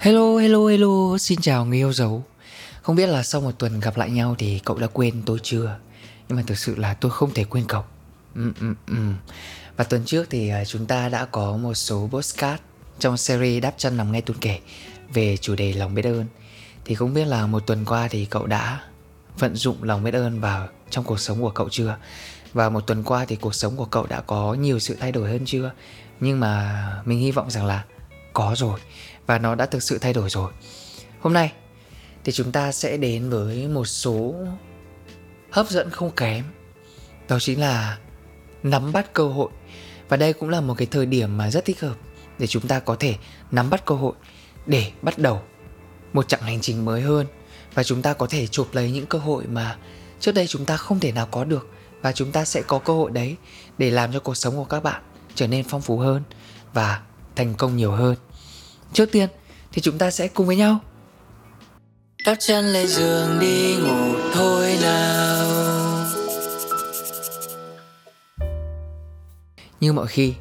Hello, hello, hello, xin chào người yêu dấu. Không biết là sau một tuần gặp lại nhau thì cậu đã quên tôi chưa? Nhưng mà thực sự là tôi không thể quên cậu. Ừ, ừ, ừ. Và tuần trước thì à, chúng ta đã có một số postcard Trong series đáp chân nằm ngay tuần kể Về chủ đề lòng biết ơn. Thì không biết là một tuần qua thì cậu đã vận dụng lòng biết ơn vào trong cuộc sống của cậu chưa? Và một tuần qua thì cuộc sống của cậu đã có nhiều sự thay đổi hơn chưa? Nhưng mà mình hy vọng rằng là có rồi và nó đã thực sự thay đổi rồi. Hôm nay thì chúng ta sẽ đến với một số hấp dẫn không kém. Đó chính là nắm bắt cơ hội. Và đây cũng là một cái thời điểm mà rất thích hợp để chúng ta có thể nắm bắt cơ hội để bắt đầu một chặng hành trình mới hơn và chúng ta có thể chụp lấy những cơ hội mà trước đây chúng ta không thể nào có được và chúng ta sẽ có cơ hội đấy để làm cho cuộc sống của các bạn trở nên phong phú hơn và thành công nhiều hơn. Trước tiên thì chúng ta sẽ cùng với nhau. Đắp chân lên giường đi ngủ thôi nào. Như mọi khi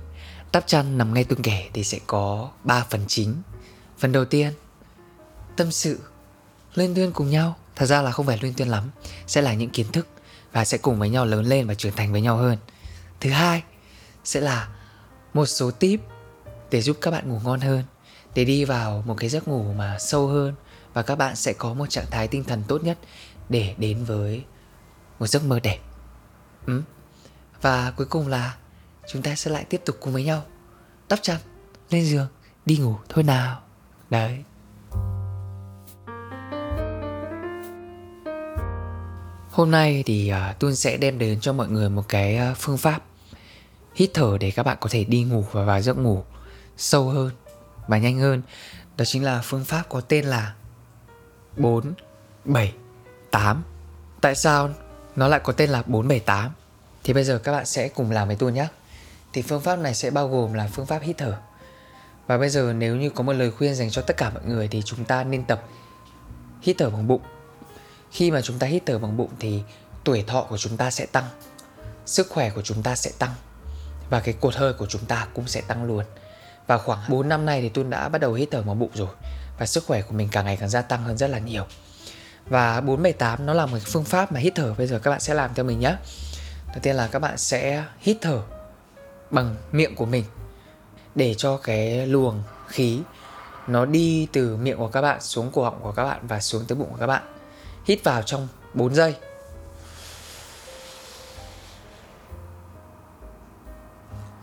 Đắp chăn nằm ngay tương kể thì sẽ có 3 phần chính. Phần đầu tiên Tâm sự Lên tuyên cùng nhau. Thật ra là không phải lên tuyên lắm Sẽ là những kiến thức Và sẽ cùng với nhau lớn lên và trưởng thành với nhau hơn. Thứ hai Sẽ là một số tip Để giúp các bạn ngủ ngon hơn để đi vào một cái giấc ngủ mà sâu hơn và các bạn sẽ có một trạng thái tinh thần tốt nhất để đến với một giấc mơ đẹp. Ừ. Và cuối cùng là chúng ta sẽ lại tiếp tục cùng với nhau đắp chăn, lên giường, đi ngủ thôi nào. Đấy. Hôm nay thì à, uh, Tuân sẽ đem đến cho mọi người một cái uh, phương pháp hít thở để các bạn có thể đi ngủ và vào giấc ngủ sâu hơn và nhanh hơn. Đó chính là phương pháp có tên là 4, 7, 8 Tại sao nó lại có tên là 4, 7, 8 Thì bây giờ các bạn sẽ cùng làm với tôi nhé. Thì phương pháp này sẽ bao gồm là phương pháp hít thở. Và bây giờ nếu như có một lời khuyên dành cho tất cả mọi người Thì chúng ta nên tập hít thở bằng bụng. Khi mà chúng ta hít thở bằng bụng thì tuổi thọ của chúng ta sẽ tăng Sức khỏe của chúng ta sẽ tăng Và cái cột hơi của chúng ta cũng sẽ tăng luôn và khoảng 4 năm nay thì tôi đã bắt đầu hít thở bằng bụng rồi. Và sức khỏe của mình càng ngày càng gia tăng hơn rất là nhiều. Và 478 nó là một phương pháp mà hít thở. Bây giờ các bạn sẽ làm theo mình nhé. Đầu tiên là các bạn sẽ hít thở bằng miệng của mình Để cho cái luồng khí nó đi từ miệng của các bạn xuống cổ họng của các bạn và xuống tới bụng của các bạn. Hít vào trong 4 giây.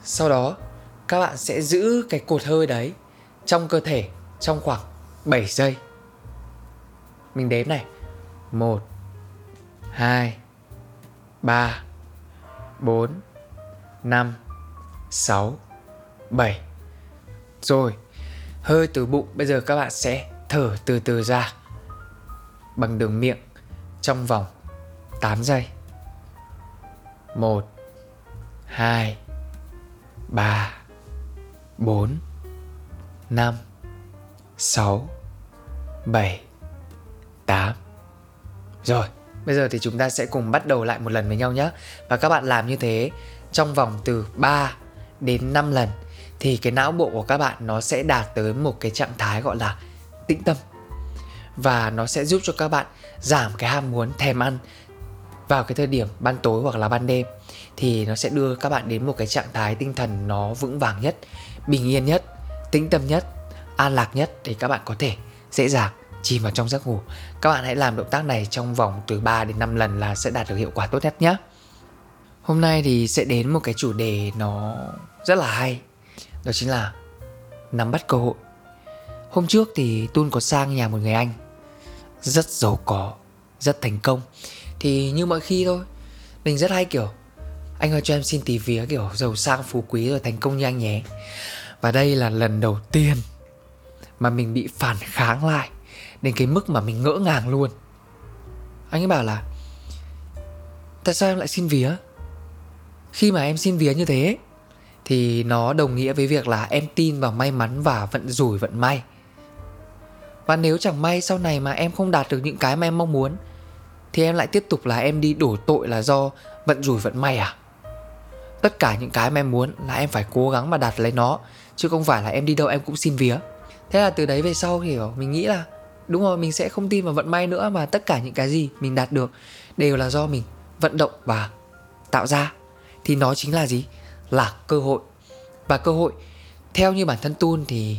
Sau đó các bạn sẽ giữ cái cột hơi đấy trong cơ thể trong khoảng 7 giây. Mình đếm này. 1 2 3 4 5 6 7 Rồi, Hơi từ bụng, bây giờ các bạn sẽ thở từ từ ra Bằng đường miệng Trong vòng 8 giây 1 2 3 4 5 6 7 8 Rồi, bây giờ thì chúng ta sẽ cùng bắt đầu lại một lần với nhau nhé Và các bạn làm như thế trong vòng từ 3 đến 5 lần Thì cái não bộ của các bạn nó sẽ đạt tới một cái trạng thái gọi là tĩnh tâm. Và nó sẽ giúp cho các bạn giảm cái ham muốn thèm ăn vào cái thời điểm ban tối hoặc là ban đêm thì nó sẽ đưa các bạn đến một cái trạng thái tinh thần nó vững vàng nhất, bình yên nhất, tĩnh tâm nhất, an lạc nhất để các bạn có thể dễ dàng chìm vào trong giấc ngủ. Các bạn hãy làm động tác này trong vòng từ 3 đến 5 lần là sẽ đạt được hiệu quả tốt nhất nhé hôm nay thì sẽ đến một cái chủ đề nó rất là hay, đó chính là nắm bắt cơ hội. Hôm trước thì tun có sang nhà một người anh, rất giàu có, rất thành công. Thì như mọi khi thôi, mình rất hay, kiểu anh ơi, cho em xin tí vía kiểu giàu sang, phú quý rồi thành công như anh nhé. Và đây là lần đầu tiên Mà mình bị phản kháng lại Đến cái mức mà mình ngỡ ngàng luôn. Anh ấy bảo là, Tại sao em lại xin vía? Khi mà em xin vía như thế, Thì nó đồng nghĩa với việc là em tin vào may mắn và vận rủi vận may. Và nếu chẳng may sau này mà em không đạt được những cái mà em mong muốn, Thì em lại tiếp tục là em đi đổ tội là do vận rủi vận may à? Tất cả những cái mà em muốn là em phải cố gắng mà đạt lấy nó, chứ không phải là em đi đâu em cũng xin vía. Thế là từ đấy về sau thì mình nghĩ là, đúng rồi, mình sẽ không tin vào vận may nữa mà tất cả những cái gì mình đạt được đều là do mình vận động và tạo ra. Thì nó chính là gì? Là cơ hội. Và cơ hội, theo như bản thân Tun thì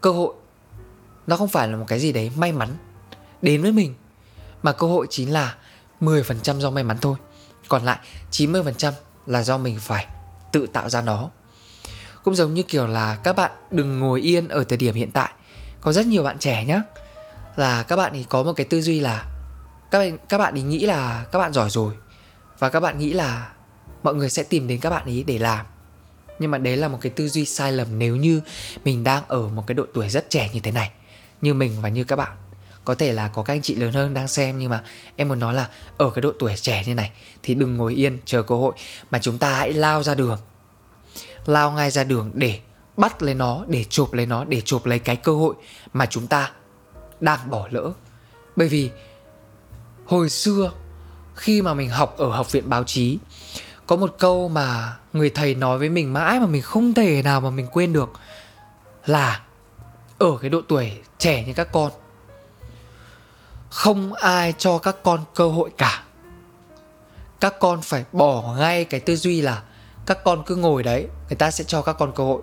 cơ hội nó không phải là một cái gì đấy may mắn đến với mình, mà cơ hội chính là 10% do may mắn thôi. Còn lại 90% là do mình phải tự tạo ra nó. Cũng giống như kiểu là các bạn đừng ngồi yên ở thời điểm hiện tại. Có rất nhiều bạn trẻ nhá. Là các bạn thì có một cái tư duy là các bạn các bạn ấy nghĩ là các bạn giỏi rồi. Và các bạn nghĩ là mọi người sẽ tìm đến các bạn ấy để làm. Nhưng mà đấy là một cái tư duy sai lầm nếu như mình đang ở một cái độ tuổi rất trẻ như thế này. Như mình và như các bạn có thể là có các anh chị lớn hơn đang xem, nhưng mà em muốn nói là ở cái độ tuổi trẻ như này thì đừng ngồi yên, chờ cơ hội. Mà chúng ta hãy lao ra đường. Lao ngay ra đường để bắt lấy nó, để chụp lấy nó, để chụp lấy cái cơ hội mà chúng ta đang bỏ lỡ. Bởi vì hồi xưa khi mà mình học ở học viện báo chí, có một câu mà người thầy nói với mình mãi mà mình không thể nào mà mình quên được là ở cái độ tuổi trẻ như các con không ai cho các con cơ hội cả. Các con phải bỏ ngay cái tư duy là các con cứ ngồi đấy, người ta sẽ cho các con cơ hội.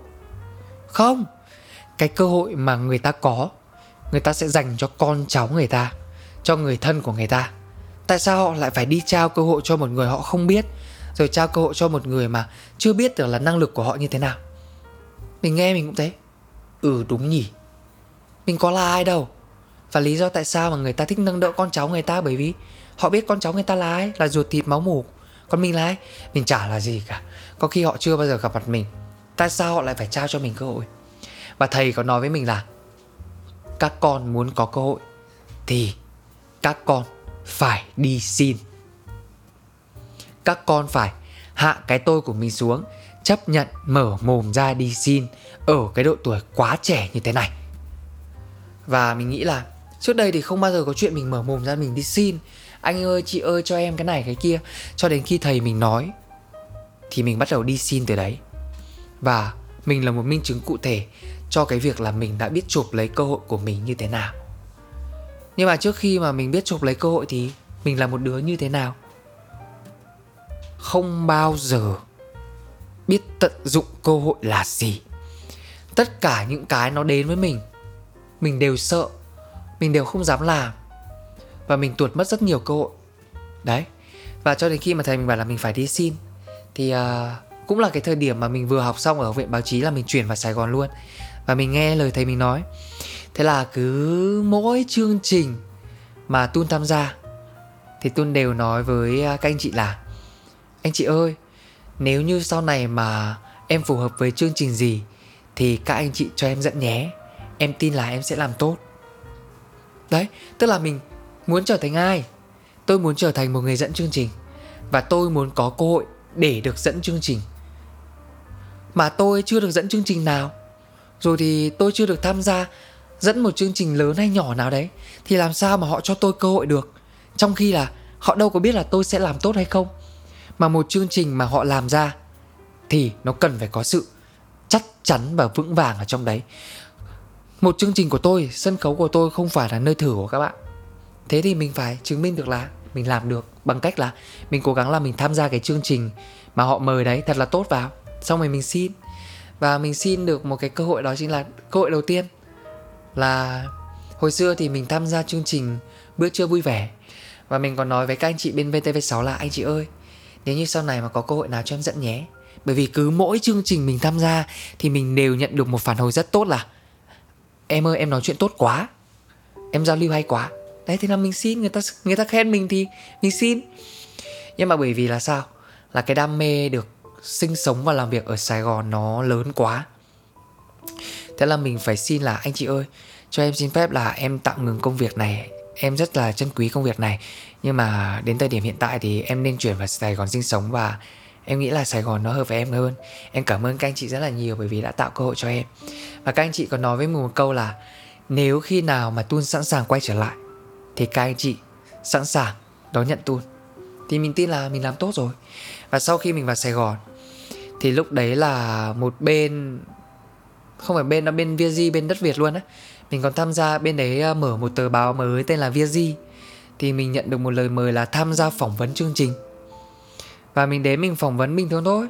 Không, cái cơ hội mà người ta có, người ta sẽ dành cho con cháu người ta, cho người thân của người ta. Tại sao họ lại phải đi trao cơ hội cho một người họ không biết, rồi trao cơ hội cho một người mà chưa biết được là năng lực của họ như thế nào? Mình nghe mình cũng thế. Ừ đúng nhỉ. Mình có là ai đâu và lý do tại sao mà người ta thích nâng đỡ con cháu người ta? Bởi vì họ biết con cháu người ta là ai? Là ruột thịt máu mủ. Còn mình là ai? Mình chả là gì cả. Có khi họ chưa bao giờ gặp mặt mình. Tại sao họ lại phải trao cho mình cơ hội? Và thầy có nói với mình là, các con muốn có cơ hội thì các con phải đi xin. Các con phải hạ cái tôi của mình xuống, chấp nhận mở mồm ra đi xin ở cái độ tuổi quá trẻ như thế này. Và mình nghĩ là trước đây thì không bao giờ có chuyện mình mở mồm ra mình đi xin. Anh ơi, chị ơi, cho em cái này, cái kia. Cho đến khi thầy mình nói, thì mình bắt đầu đi xin từ đấy. Và mình là một minh chứng cụ thể cho cái việc là mình đã biết chụp lấy cơ hội của mình như thế nào. Nhưng mà trước khi mà mình biết chụp lấy cơ hội thì mình là một đứa như thế nào? Không bao giờ biết tận dụng cơ hội là gì. Tất cả những cái nó đến với mình mình đều sợ mình đều không dám làm. Và mình tuột mất rất nhiều cơ hội. Đấy. Và cho đến khi mà thầy mình bảo là mình phải đi xin thì uh, cũng là cái thời điểm mà mình vừa học xong ở viện báo chí là mình chuyển vào sài gòn luôn. Và mình nghe lời thầy mình nói. Thế là cứ mỗi chương trình mà tun tham gia thì tun đều nói với à, các anh chị là anh chị ơi nếu như sau này mà em phù hợp với chương trình gì thì các anh chị cho em dẫn nhé. Em tin là em sẽ làm tốt đấy, tức là mình muốn trở thành ai? Tôi muốn trở thành một người dẫn chương trình. Và tôi muốn có cơ hội để được dẫn chương trình. Mà tôi chưa được dẫn chương trình nào. Rồi thì tôi chưa được tham gia dẫn một chương trình lớn hay nhỏ nào đấy. Thì làm sao mà họ cho tôi cơ hội được? Trong khi là họ đâu có biết là tôi sẽ làm tốt hay không. Mà một chương trình mà họ làm ra thì nó cần phải có sự chắc chắn và vững vàng ở trong đấy một chương trình của tôi, sân khấu của tôi không phải là nơi thử của các bạn. Thế thì mình phải chứng minh được là mình làm được, bằng cách là mình cố gắng là mình tham gia cái chương trình mà họ mời đấy, thật là tốt vào. Xong rồi mình xin. Và mình xin được một cái cơ hội đó chính là cơ hội đầu tiên là hồi xưa thì mình tham gia chương trình bữa trưa vui vẻ. Và mình còn nói với các anh chị bên VTV6 là, anh chị ơi, nếu như sau này mà có cơ hội nào cho em dẫn nhé. Bởi vì cứ mỗi chương trình mình tham gia thì mình đều nhận được một phản hồi rất tốt là em ơi, em nói chuyện tốt quá. Em giao lưu hay quá. Đấy thì là mình xin, người ta người ta khen mình thì mình xin. Nhưng mà bởi vì là sao? Là cái đam mê được sinh sống và làm việc ở Sài Gòn nó lớn quá. Thế là mình phải xin là, anh chị ơi, cho em xin phép là em tạm ngừng công việc này. Em rất là trân quý công việc này. Nhưng mà đến thời điểm hiện tại thì em nên chuyển vào Sài Gòn sinh sống và em nghĩ là Sài Gòn nó hợp với em hơn. Em cảm ơn các anh chị rất là nhiều bởi vì đã tạo cơ hội cho em. Và các anh chị còn nói với mình một câu là nếu khi nào mà Tun sẵn sàng quay trở lại, thì các anh chị sẵn sàng đón nhận Tun. Thì mình tin là mình làm tốt rồi. Và sau khi mình vào Sài Gòn, thì lúc đấy là một bên, không phải bên, nó bên Vietji bên đất Việt luôn á. Mình còn tham gia, bên đấy ờ, mở một tờ báo mới tên là Vietji thì mình nhận được một lời mời là tham gia phỏng vấn chương trình và mình đến mình phỏng vấn bình thường thôi.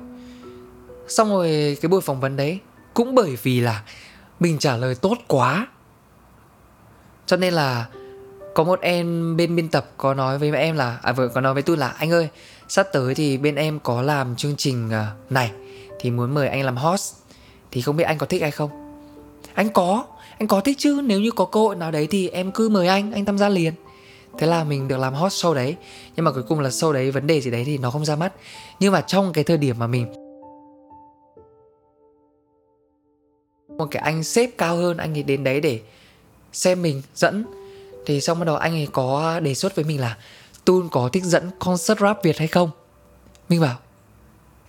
Xong rồi cái buổi phỏng vấn đấy cũng bởi vì là mình trả lời tốt quá. Cho nên là có một em bên biên tập có nói với em là à vừa có nói với tôi là, anh ơi, sắp tới thì bên em có làm chương trình à, này, thì muốn mời anh làm host, thì không biết anh có thích hay không? Anh có anh có thích chứ, nếu như có cơ hội nào đấy thì em cứ mời anh anh tham gia liền thế là mình được làm hot show đấy. Nhưng mà cuối cùng là show đấy, vấn đề gì đấy thì nó không ra mắt. Nhưng mà trong cái thời điểm mà mình một cái anh sếp cao hơn anh ấy đến đấy để xem mình dẫn. Thì xong bắt đầu anh ấy có đề xuất với mình là, Tun có thích dẫn concert rap Việt hay không? Mình bảo,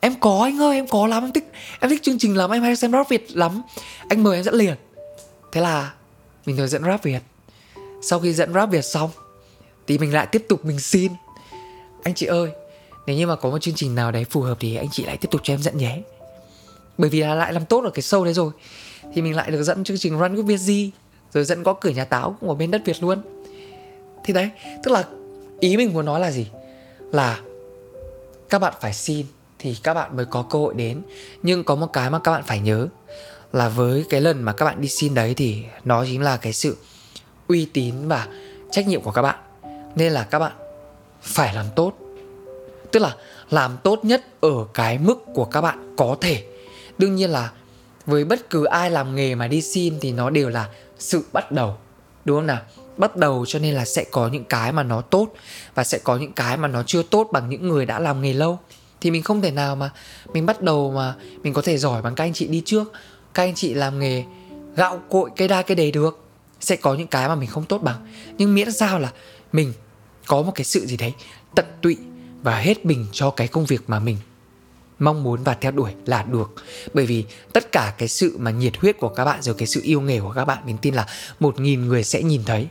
Em có anh ơi, em có lắm. Em thích Em thích chương trình lắm. Em hay xem rap Việt lắm. Anh mời em dẫn liền. Thế là mình rồi dẫn rap Việt. Sau khi dẫn rap Việt xong thì mình lại tiếp tục mình xin. Anh chị ơi, Nếu như mà có một chương trình nào đấy phù hợp Thì anh chị lại tiếp tục cho em dẫn nhé. Bởi vì là lại làm tốt ở cái show đấy rồi. Thì mình lại được dẫn chương trình Run with gì Rồi dẫn có cửa nhà táo cũng ở bên đất Việt luôn. Thì đấy, Tức là ý mình muốn nói là gì? Là các bạn phải xin thì các bạn mới có cơ hội đến. Nhưng có một cái mà các bạn phải nhớ là với cái lần mà các bạn đi xin đấy thì nó chính là cái sự uy tín và trách nhiệm của các bạn nên là các bạn phải làm tốt. Tức là làm tốt nhất ở cái mức của các bạn có thể. Đương nhiên là với bất cứ ai làm nghề mà đi xin thì nó đều là sự bắt đầu, đúng không nào? Bắt đầu cho nên là sẽ có những cái mà nó tốt và sẽ có những cái mà nó chưa tốt bằng những người đã làm nghề lâu. Thì mình không thể nào mà mình bắt đầu mà mình có thể giỏi bằng các anh chị đi trước, các anh chị làm nghề gạo cội cây đa cây đề được. Sẽ có những cái mà mình không tốt bằng. Nhưng miễn sao là mình có một cái sự gì đấy tận tụy và hết mình cho cái công việc mà mình mong muốn và theo đuổi là được. Bởi vì tất cả cái sự mà nhiệt huyết của các bạn rồi cái sự yêu nghề của các bạn, mình tin là một nghìn người sẽ nhìn thấy.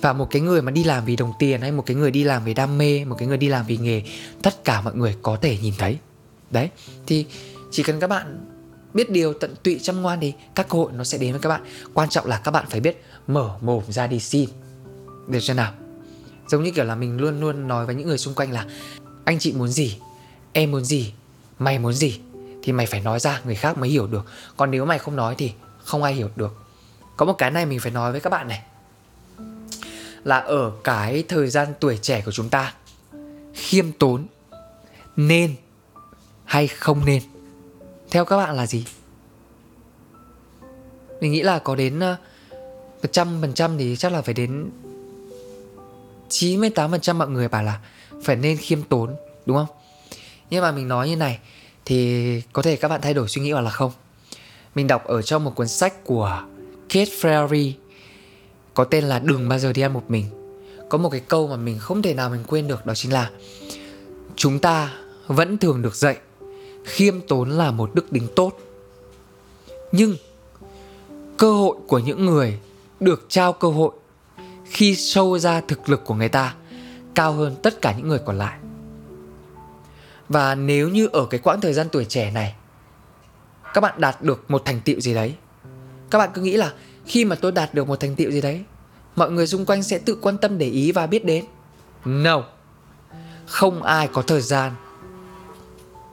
Và một cái người mà đi làm vì đồng tiền hay một cái người đi làm vì đam mê, một cái người đi làm vì nghề, tất cả mọi người có thể nhìn thấy. Đấy, thì chỉ cần các bạn biết điều tận tụy chăm ngoan thì các cơ hội nó sẽ đến với các bạn. Quan trọng là các bạn phải biết mở mồm ra đi xin. Được chưa nào? Giống như kiểu là mình luôn luôn nói với những người xung quanh là, anh chị muốn gì, em muốn gì, mày muốn gì thì mày phải nói ra, người khác mới hiểu được. Còn nếu mày không nói thì không ai hiểu được. Có một cái này mình phải nói với các bạn này. Là ở cái thời gian tuổi trẻ của chúng ta, khiêm tốn, nên hay không nên? Theo các bạn là gì? Mình nghĩ là có đến ờ, một trăm phần trăm thì chắc là phải đến 98% mọi người bảo là phải nên khiêm tốn, đúng không? Nhưng mà mình nói như này thì có thể các bạn thay đổi suy nghĩ hoặc là không. Mình đọc ở trong một cuốn sách của Kate Ferry có tên là đừng bao giờ đi ăn một mình. Có một cái câu mà mình không thể nào mình quên được, đó chính là chúng ta vẫn thường được dạy, khiêm tốn là một đức tính tốt. Nhưng cơ hội của những người được trao cơ hội khi show ra thực lực của người ta, cao hơn tất cả những người còn lại. Và nếu như ở cái quãng thời gian tuổi trẻ này, các bạn đạt được một thành tựu gì đấy, các bạn cứ nghĩ là khi mà tôi đạt được một thành tựu gì đấy, mọi người xung quanh sẽ tự quan tâm để ý và biết đến. No. Không ai có thời gian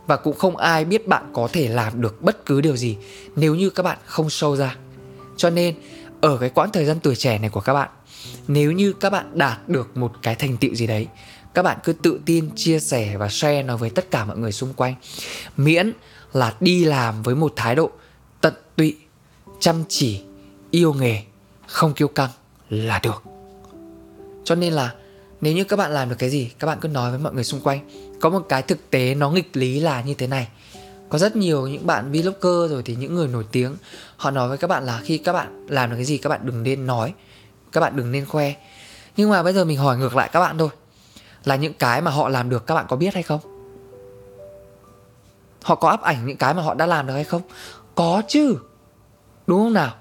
và cũng không ai biết bạn có thể làm được bất cứ điều gì nếu như các bạn không show ra. Cho nên, ở cái quãng thời gian tuổi trẻ này của các bạn nếu như các bạn đạt được một cái thành tựu gì đấy, các bạn cứ tự tin, chia sẻ và share nó với tất cả mọi người xung quanh. Miễn là đi làm với một thái độ tận tụy, chăm chỉ, yêu nghề, không kiêu căng là được. Cho nên là nếu như các bạn làm được cái gì, các bạn cứ nói với mọi người xung quanh. Có một cái thực tế nó nghịch lý là như thế này. Có rất nhiều những bạn vlogger rồi thì những người nổi tiếng, họ nói với các bạn là khi các bạn làm được cái gì, các bạn đừng nên nói các bạn đừng nên khoe. Nhưng mà bây giờ mình hỏi ngược lại các bạn thôi. Là những cái mà họ làm được các bạn có biết hay không? Họ có áp ảnh những cái mà họ đã làm được hay không? Có chứ. Đúng không nào?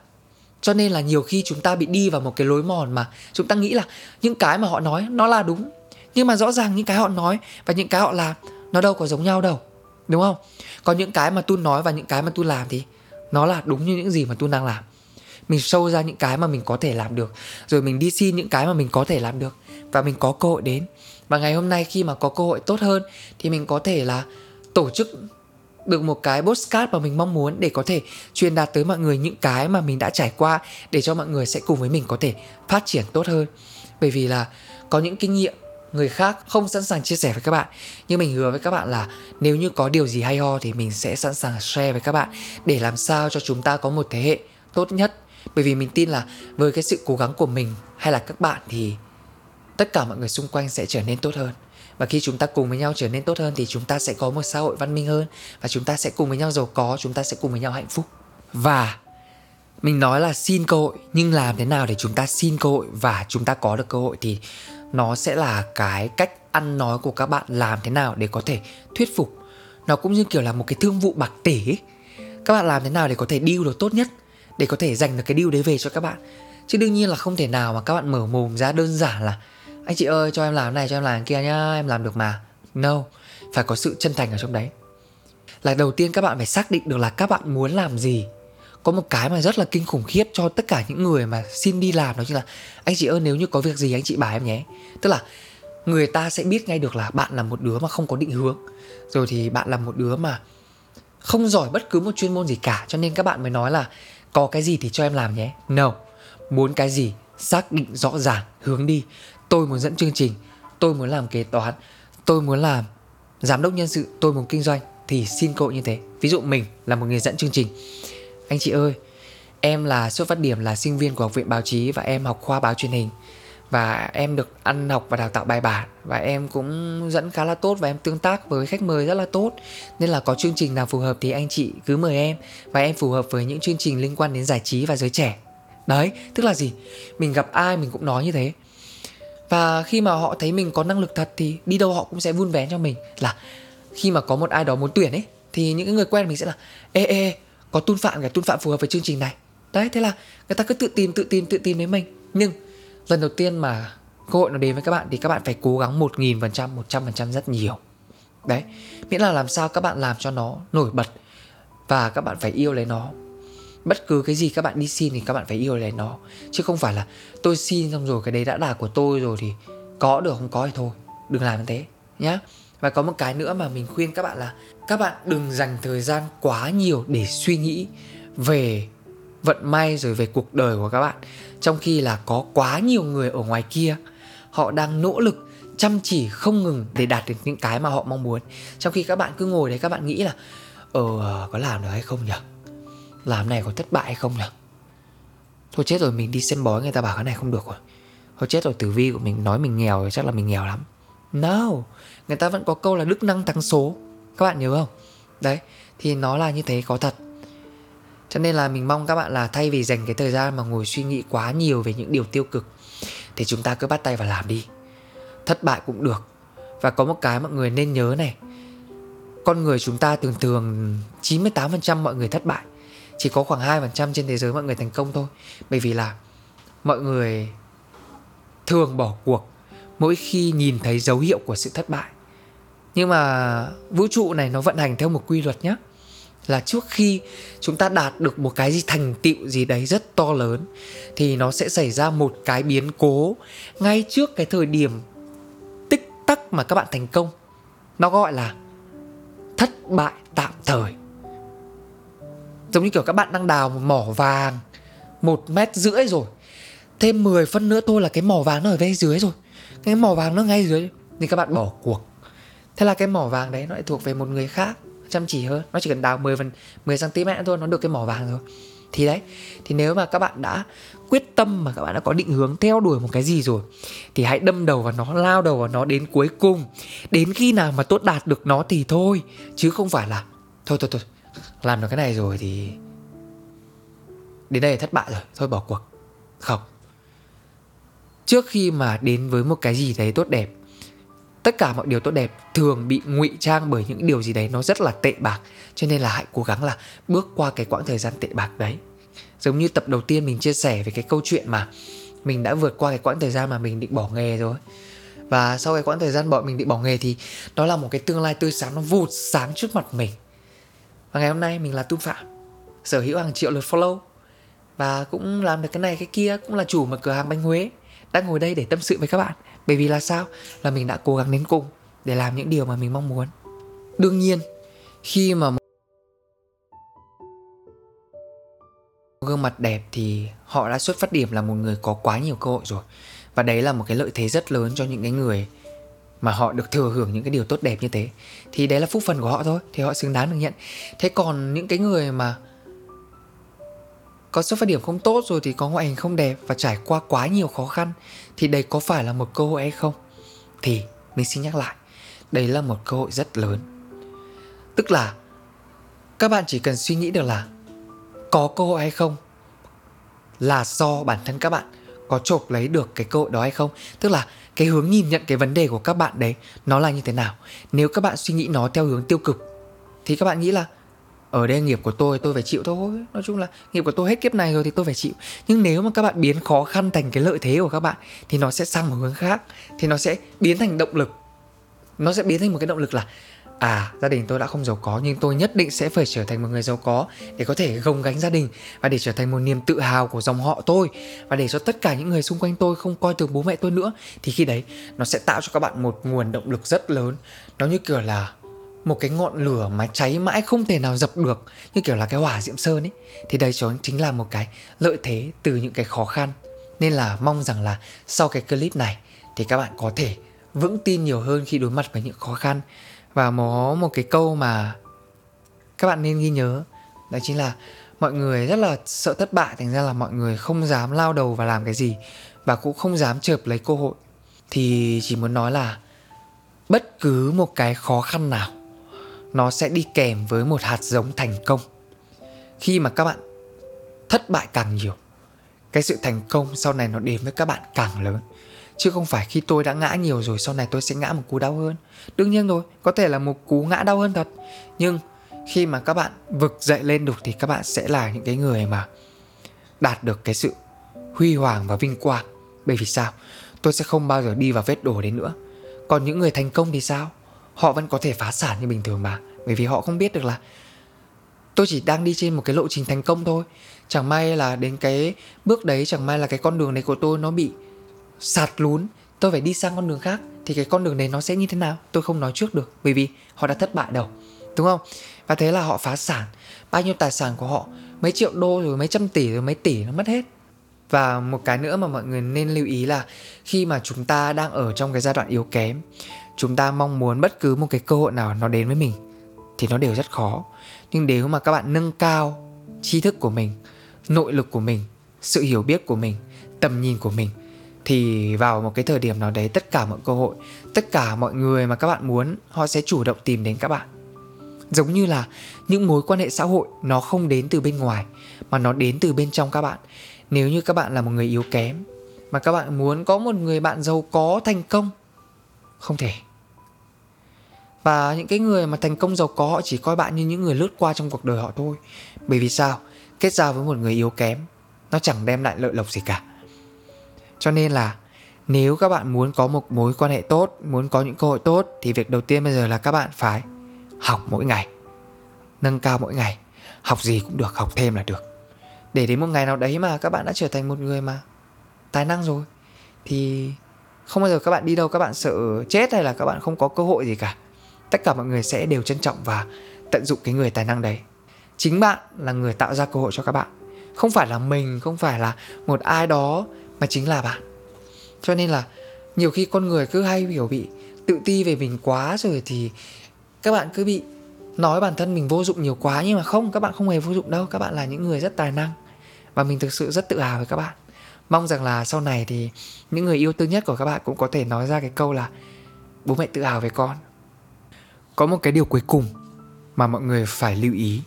Cho nên là nhiều khi chúng ta bị đi vào một cái lối mòn mà chúng ta nghĩ là những cái mà họ nói nó là đúng. Nhưng mà rõ ràng những cái họ nói và những cái họ làm nó đâu có giống nhau đâu. Đúng không? Còn những cái mà tôi nói và những cái mà tôi làm thì nó là đúng như những gì mà tôi đang làm mình sâu ra những cái mà mình có thể làm được. Rồi mình đi xin những cái mà mình có thể làm được. Và mình có cơ hội đến. Và ngày hôm nay khi mà có cơ hội tốt hơn, thì mình có thể là tổ chức được một cái postcard mà mình mong muốn để có thể truyền đạt tới mọi người những cái mà mình đã trải qua, để cho mọi người sẽ cùng với mình có thể phát triển tốt hơn. Bởi vì là có những kinh nghiệm người khác không sẵn sàng chia sẻ với các bạn. Nhưng mình hứa với các bạn là nếu như có điều gì hay ho thì mình sẽ sẵn sàng share với các bạn để làm sao cho chúng ta có một thế hệ tốt nhất bởi vì mình tin là với cái sự cố gắng của mình hay là các bạn thì tất cả mọi người xung quanh sẽ trở nên tốt hơn. Và khi chúng ta cùng với nhau trở nên tốt hơn thì chúng ta sẽ có một xã hội văn minh hơn và chúng ta sẽ cùng với nhau giàu có, chúng ta sẽ cùng với nhau hạnh phúc. Và mình nói là xin cơ hội, nhưng làm thế nào để chúng ta xin cơ hội và chúng ta có được cơ hội thì nó sẽ là cái cách ăn nói của các bạn làm thế nào để có thể thuyết phục. Nó cũng như kiểu là một cái thương vụ bạc tỷ các bạn làm thế nào để có thể deal được tốt nhất? Để có thể dành được cái deal đấy về cho các bạn. Chứ đương nhiên là không thể nào mà các bạn mở mồm ra đơn giản là, anh chị ơi, cho em làm này, cho em làm kia nhá, em làm được mà. No, phải có sự chân thành ở trong đấy. Là đầu tiên các bạn phải xác định được là các bạn muốn làm gì. Có một cái mà rất là kinh khủng khiếp cho tất cả những người mà xin đi làm đó chính là, anh chị ơi, nếu như có việc gì anh chị bảo em nhé. Tức là người ta sẽ biết ngay được là bạn là một đứa mà không có định hướng. Rồi thì bạn là một đứa mà không giỏi bất cứ một chuyên môn gì cả, cho nên các bạn mới nói là có cái gì thì cho em làm nhé. No. Muốn cái gì, xác định rõ ràng, hướng đi. Tôi muốn dẫn chương trình. Tôi muốn làm kế toán. Tôi muốn làm giám đốc nhân sự. Tôi muốn kinh doanh. Thì xin cậu như thế. Ví dụ mình là một người dẫn chương trình. Anh chị ơi, em là xuất phát điểm là sinh viên của học viện báo chí và em học khoa báo truyền hình và em được ăn học và đào tạo bài bản. Và em cũng dẫn khá là tốt và em tương tác với khách mời rất là tốt. Nên là có chương trình nào phù hợp thì anh chị cứ mời em. Và em phù hợp với những chương trình liên quan đến giải trí và giới trẻ. Đấy, tức là gì? Mình gặp ai mình cũng nói như thế. Và khi mà họ thấy mình có năng lực thật thì đi đâu họ cũng sẽ vun vén cho mình. Là khi mà có một ai đó muốn tuyển ấy, thì những người quen mình sẽ là, ê ê có tuân phạm cả tuân phạm phù hợp với chương trình này. Đấy, thế là người ta cứ tự tìm tự tìm tự tìm đến mình. Nhưng lần đầu tiên mà cơ hội nó đến với các bạn thì các bạn phải cố gắng một nghìn phần trăm, một trăm phần trăm rất nhiều. Đấy, miễn là làm sao các bạn làm cho nó nổi bật và các bạn phải yêu lấy nó. Bất cứ cái gì các bạn đi xin thì các bạn phải yêu lấy nó. Chứ không phải là tôi xin xong rồi cái đấy đã là của tôi rồi thì có được không có thì thôi, đừng làm như thế nhá. Và có một cái nữa mà mình khuyên các bạn là các bạn đừng dành thời gian quá nhiều để suy nghĩ về vận may rồi về cuộc đời của các bạn trong khi là có quá nhiều người ở ngoài kia, họ đang nỗ lực, chăm chỉ, không ngừng để đạt được những cái mà họ mong muốn. Trong khi các bạn cứ ngồi đấy, các bạn nghĩ là ờ có làm được hay không nhỉ? Làm này có thất bại hay không nhỉ? Thôi chết rồi, mình đi xem bói, người ta bảo cái này không được rồi. Thôi chết rồi, tử vi của mình nói mình nghèo rồi, chắc là mình nghèo lắm. No, người ta vẫn có câu là đức năng thắng số. Các bạn nhớ không? Đấy, thì nó là như thế, có thật cho nên là mình mong các bạn là thay vì dành cái thời gian mà ngồi suy nghĩ quá nhiều về những điều tiêu cực, thì chúng ta cứ bắt tay vào làm đi. Thất bại cũng được. Và có một cái mọi người nên nhớ này, con người chúng ta thường thường 98% mọi người thất bại, chỉ có khoảng 2% trên thế giới mọi người thành công thôi. Bởi vì là mọi người thường bỏ cuộc mỗi khi nhìn thấy dấu hiệu của sự thất bại. Nhưng mà vũ trụ này nó vận hành theo một quy luật nhé là trước khi chúng ta đạt được một cái gì thành tựu gì đấy rất to lớn, thì nó sẽ xảy ra một cái biến cố ngay trước cái thời điểm tích tắc mà các bạn thành công. Nó gọi là thất bại tạm thời. Giống như kiểu các bạn đang đào một mỏ vàng một mét rưỡi rồi, thêm 10 phân nữa thôi là cái mỏ vàng nó ở bên dưới rồi. Cái mỏ vàng nó ngay dưới thì các bạn bỏ cuộc. Thế là cái mỏ vàng đấy nó lại thuộc về một người khác chăm chỉ hơn, nó chỉ cần đào 10 phần 10 cm thôi, nó được cái mỏ vàng rồi. Thì đấy, thì nếu mà các bạn đã quyết tâm mà các bạn đã có định hướng theo đuổi một cái gì rồi, thì hãy đâm đầu vào nó, lao đầu vào nó đến cuối cùng. Đến khi nào mà tốt đạt được nó thì thôi, chứ không phải là, thôi thôi thôi, làm được cái này rồi thì đến đây là thất bại rồi, thôi bỏ cuộc. Không. Trước khi mà đến với một cái gì đấy tốt đẹp tất cả mọi điều tốt đẹp thường bị ngụy trang bởi những điều gì đấy nó rất là tệ bạc. Cho nên là hãy cố gắng là bước qua cái quãng thời gian tệ bạc đấy. Giống như tập đầu tiên mình chia sẻ về cái câu chuyện mà mình đã vượt qua cái quãng thời gian mà mình định bỏ nghề rồi. Và sau cái quãng thời gian bọn mình định bỏ nghề thì đó là một cái tương lai tươi sáng, nó vụt sáng trước mặt mình. Và ngày hôm nay mình là tu phạm, sở hữu hàng triệu lượt follow. Và cũng làm được cái này cái kia, cũng là chủ một cửa hàng bánh Huế, đang ngồi đây để tâm sự với các bạn bởi vì là sao? Là mình đã cố gắng đến cùng để làm những điều mà mình mong muốn. Đương nhiên, khi mà gương mặt đẹp thì họ đã xuất phát điểm là một người có quá nhiều cơ hội rồi. Và đấy là một cái lợi thế rất lớn cho những cái người mà họ được thừa hưởng những cái điều tốt đẹp như thế. Thì đấy là phúc phần của họ thôi, thì họ xứng đáng được nhận. Thế còn những cái người mà có xuất phát điểm không tốt rồi thì có ngoại hình không đẹp và trải qua quá nhiều khó khăn thì đây có phải là một cơ hội hay không? Thì mình xin nhắc lại, đây là một cơ hội rất lớn. Tức là các bạn chỉ cần suy nghĩ được là có cơ hội hay không là do bản thân các bạn có chộp lấy được cái cơ hội đó hay không. Tức là cái hướng nhìn nhận cái vấn đề của các bạn đấy nó là như thế nào. Nếu các bạn suy nghĩ nó theo hướng tiêu cực thì các bạn nghĩ là Ờ, ở đây nghiệp của tôi tôi phải chịu thôi. Nói chung là nghiệp của tôi hết kiếp này rồi thì tôi phải chịu. Nhưng nếu mà các bạn biến khó khăn thành cái lợi thế của các bạn thì nó sẽ sang một hướng khác, thì nó sẽ biến thành động lực. Nó sẽ biến thành một cái động lực là à gia đình tôi đã không giàu có nhưng tôi nhất định sẽ phải trở thành một người giàu có để có thể gồng gánh gia đình và để trở thành một niềm tự hào của dòng họ tôi và để cho tất cả những người xung quanh tôi không coi thường bố mẹ tôi nữa. Thì khi đấy, nó sẽ tạo cho các bạn một nguồn động lực rất lớn. Nó như kiểu là một cái ngọn lửa mà cháy mãi không thể nào dập được, như kiểu là cái hỏa diệm sơn ấy. Thì đây cho chính là một cái lợi thế từ những cái khó khăn. Nên là mong rằng là sau cái clip này thì các bạn có thể vững tin nhiều hơn khi đối mặt với những khó khăn. Và có một cái câu mà các bạn nên ghi nhớ, đó chính là mọi người rất là sợ thất bại, thành ra là mọi người không dám lao đầu và làm cái gì và cũng không dám chợp lấy cơ hội. Thì chỉ muốn nói là bất cứ một cái khó khăn nào nó sẽ đi kèm với một hạt giống thành công. Khi mà các bạn thất bại càng nhiều, cái sự thành công sau này nó đến với các bạn càng lớn. Chứ không phải khi tôi đã ngã nhiều rồi sau này tôi sẽ ngã một cú đau hơn. Đương nhiên rồi, có thể là một cú ngã đau hơn thật. Nhưng khi mà các bạn vực dậy lên được thì các bạn sẽ là những cái người mà đạt được cái sự huy hoàng và vinh quang. Bởi vì sao? Tôi sẽ không bao giờ đi vào vết đổ đấy nữa. Còn những người thành công thì sao? Họ vẫn có thể phá sản như bình thường mà. Bởi vì họ không biết được là tôi chỉ đang đi trên một cái lộ trình thành công thôi. Chẳng may là đến cái bước đấy, chẳng may là cái con đường đấy của tôi nó bị sạt lún, tôi phải đi sang con đường khác, thì cái con đường đấy nó sẽ như thế nào? Tôi không nói trước được, bởi vì họ đã thất bại đâu. Đúng không? Và thế là họ phá sản. Bao nhiêu tài sản của họ? Mấy triệu đô rồi, mấy trăm tỷ rồi, mấy tỷ nó mất hết. Và một cái nữa mà mọi người nên lưu ý là khi mà chúng ta đang ở trong cái giai đoạn yếu kém chúng ta mong muốn bất cứ một cái cơ hội nào nó đến với mình thì nó đều rất khó. Nhưng nếu mà các bạn nâng cao tri thức của mình, nội lực của mình, sự hiểu biết của mình, tầm nhìn của mình thì vào một cái thời điểm nào đấy tất cả mọi cơ hội, tất cả mọi người mà các bạn muốn, họ sẽ chủ động tìm đến các bạn. Giống như là những mối quan hệ xã hội nó không đến từ bên ngoài, mà nó đến từ bên trong các bạn. Nếu như các bạn là một người yếu kém, mà các bạn muốn có một người bạn giàu có, thành công không thể. Và những cái người mà thành công giàu có, họ chỉ coi bạn như những người lướt qua trong cuộc đời họ thôi. Bởi vì sao? Kết giao với một người yếu kém, nó chẳng đem lại lợi lộc gì cả. Cho nên là, nếu các bạn muốn có một mối quan hệ tốt, muốn có những cơ hội tốt, thì việc đầu tiên bây giờ là các bạn phải học mỗi ngày. Nâng cao mỗi ngày. Học gì cũng được, học thêm là được. Để đến một ngày nào đấy mà các bạn đã trở thành một người mà tài năng rồi, thì không bao giờ các bạn đi đâu, các bạn sợ chết hay là các bạn không có cơ hội gì cả. Tất cả mọi người sẽ đều trân trọng và tận dụng cái người tài năng đấy. Chính bạn là người tạo ra cơ hội cho các bạn. Không phải là mình, không phải là một ai đó, mà chính là bạn. Cho nên là nhiều khi con người cứ hay hiểu bị tự ti về mình quá rồi thì các bạn cứ bị nói bản thân mình vô dụng nhiều quá. Nhưng mà không, các bạn không hề vô dụng đâu. Các bạn là những người rất tài năng và mình thực sự rất tự hào với các bạn mong rằng là sau này thì những người yêu thương nhất của các bạn cũng có thể nói ra cái câu là bố mẹ tự hào về con. Có một cái điều cuối cùng mà mọi người phải lưu ý,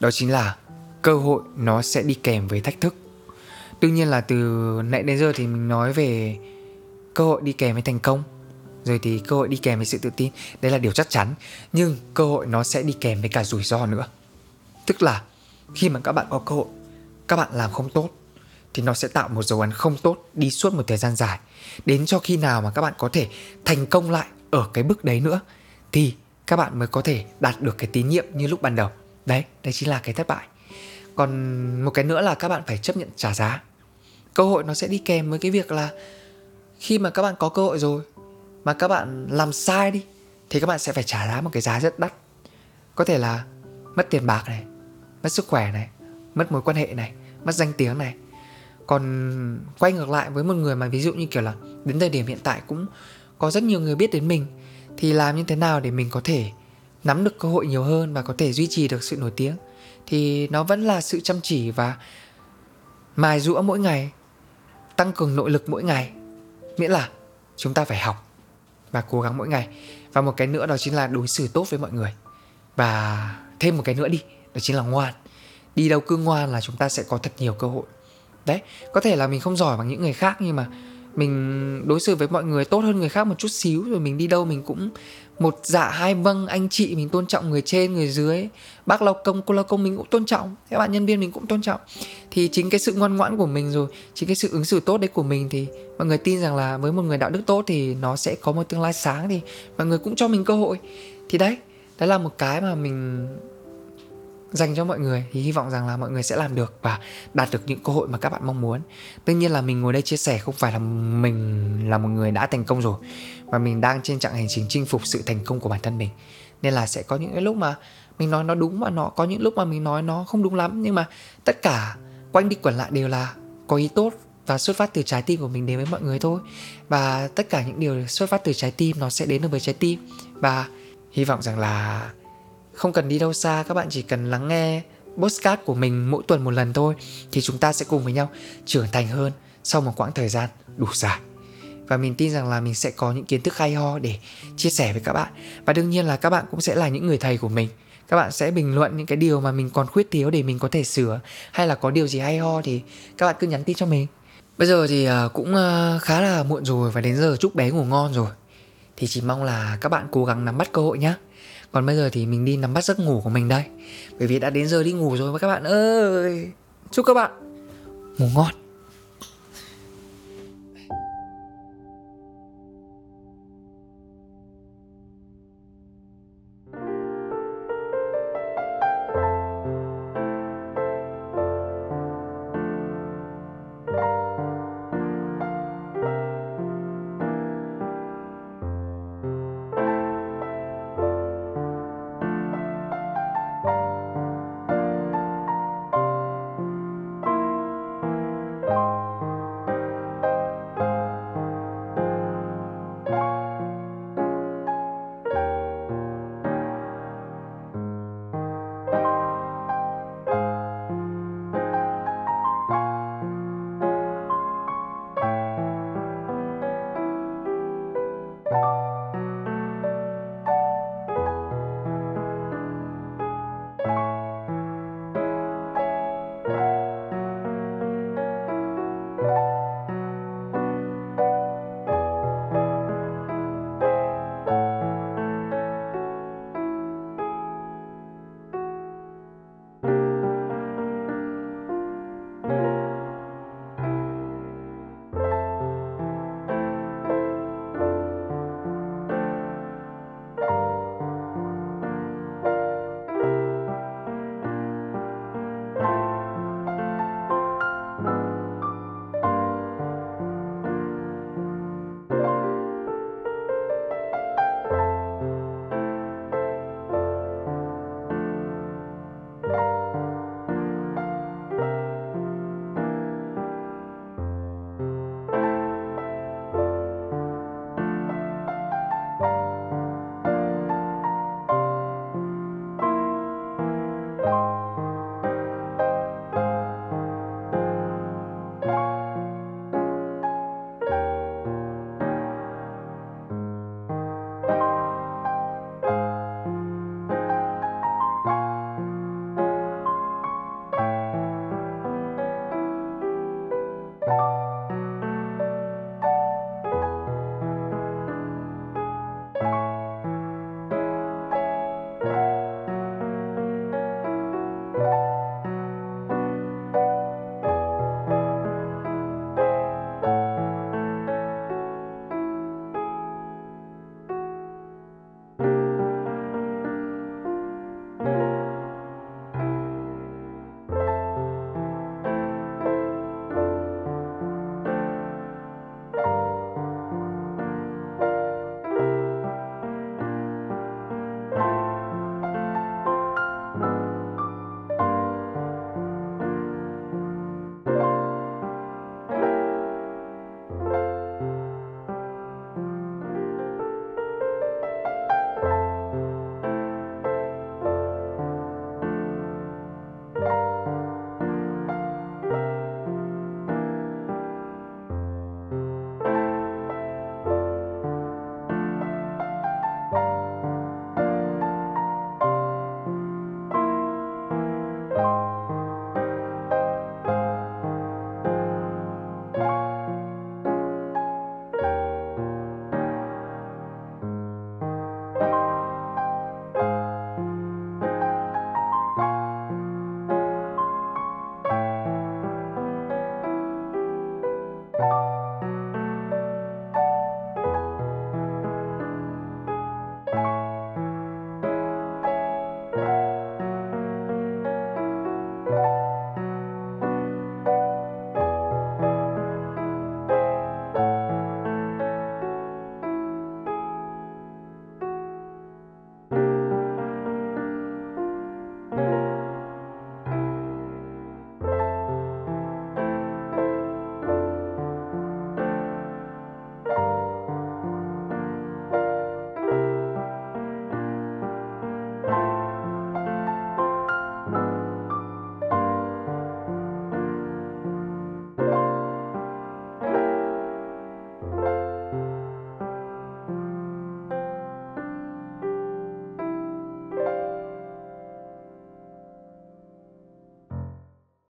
đó chính là cơ hội nó sẽ đi kèm với thách thức. Tuy nhiên là từ nãy đến giờ thì mình nói về cơ hội đi kèm với thành công, rồi thì cơ hội đi kèm với sự tự tin đấy là điều chắc chắn, nhưng cơ hội nó sẽ đi kèm với cả rủi ro nữa. Tức là khi mà các bạn có cơ hội, các bạn làm không tốt thì nó sẽ tạo một dấu ấn không tốt đi suốt một thời gian dài. Đến cho khi nào mà các bạn có thể thành công lại ở cái bước đấy nữa, thì các bạn mới có thể đạt được cái tín nhiệm như lúc ban đầu. Đấy đấy chính là cái thất bại. Còn một cái nữa là các bạn phải chấp nhận trả giá. Cơ hội nó sẽ đi kèm với cái việc là khi mà các bạn có cơ hội rồi mà các bạn làm sai đi, thì các bạn sẽ phải trả giá một cái giá rất đắt. Có thể là mất tiền bạc này, mất sức khỏe này, mất mối quan hệ này, mất danh tiếng này còn quay ngược lại với một người mà ví dụ như kiểu là đến thời điểm hiện tại cũng có rất nhiều người biết đến mình, thì làm như thế nào để mình có thể nắm được cơ hội nhiều hơn và có thể duy trì được sự nổi tiếng? Thì nó vẫn là sự chăm chỉ và mài rũa mỗi ngày, tăng cường nội lực mỗi ngày. Miễn là chúng ta phải học và cố gắng mỗi ngày. Và một cái nữa đó chính là đối xử tốt với mọi người. Và thêm một cái nữa đi, đó chính là ngoan. Đi đâu cứ ngoan là chúng ta sẽ có thật nhiều cơ hội đấy, có thể là mình không giỏi bằng những người khác nhưng mà mình đối xử với mọi người tốt hơn người khác một chút xíu, rồi mình đi đâu mình cũng một dạ hai vâng anh chị mình tôn trọng người trên, người dưới, bác lao công, cô lao công mình cũng tôn trọng, các bạn nhân viên mình cũng tôn trọng. Thì chính cái sự ngoan ngoãn của mình rồi, chính cái sự ứng xử tốt đấy của mình thì mọi người tin rằng là với một người đạo đức tốt thì nó sẽ có một tương lai sáng thì mọi người cũng cho mình cơ hội. Thì đấy đấy là một cái mà mình dành cho mọi người. Thì hy vọng rằng là mọi người sẽ làm được và đạt được những cơ hội mà các bạn mong muốn. Tất nhiên là mình ngồi đây chia sẻ không phải là mình là một người đã thành công rồi, mà mình đang trên chặng hành trình chinh phục sự thành công của bản thân mình. Nên là sẽ có những cái lúc mà mình nói nó đúng và nó, có những lúc mà mình nói nó không đúng lắm. Nhưng mà tất cả quanh đi quẩn lại đều là có ý tốt và xuất phát từ trái tim của mình đến với mọi người thôi. Và tất cả những điều xuất phát từ trái tim nó sẽ đến được với trái tim. Và hy vọng rằng là không cần đi đâu xa, các bạn chỉ cần lắng nghe postcard của mình mỗi tuần một lần thôi, thì chúng ta sẽ cùng với nhau trưởng thành hơn sau một quãng thời gian đủ dài. Và mình tin rằng là mình sẽ có những kiến thức hay ho để chia sẻ với các bạn. Và đương nhiên là các bạn cũng sẽ là những người thầy của mình. Các bạn sẽ bình luận những cái điều mà mình còn khuyết thiếu để mình có thể sửa, hay là có điều gì hay ho thì các bạn cứ nhắn tin cho mình. Bây giờ thì à, cũng à, khá là muộn rồi và đến giờ chúc bé ngủ ngon rồi. Thì chỉ mong là các bạn cố gắng nắm bắt cơ hội nhé còn bây giờ thì mình đi nắm bắt giấc ngủ của mình đây. Bởi vì đã đến giờ đi ngủ rồi các bạn ơi. Chúc các bạn ngủ ngon.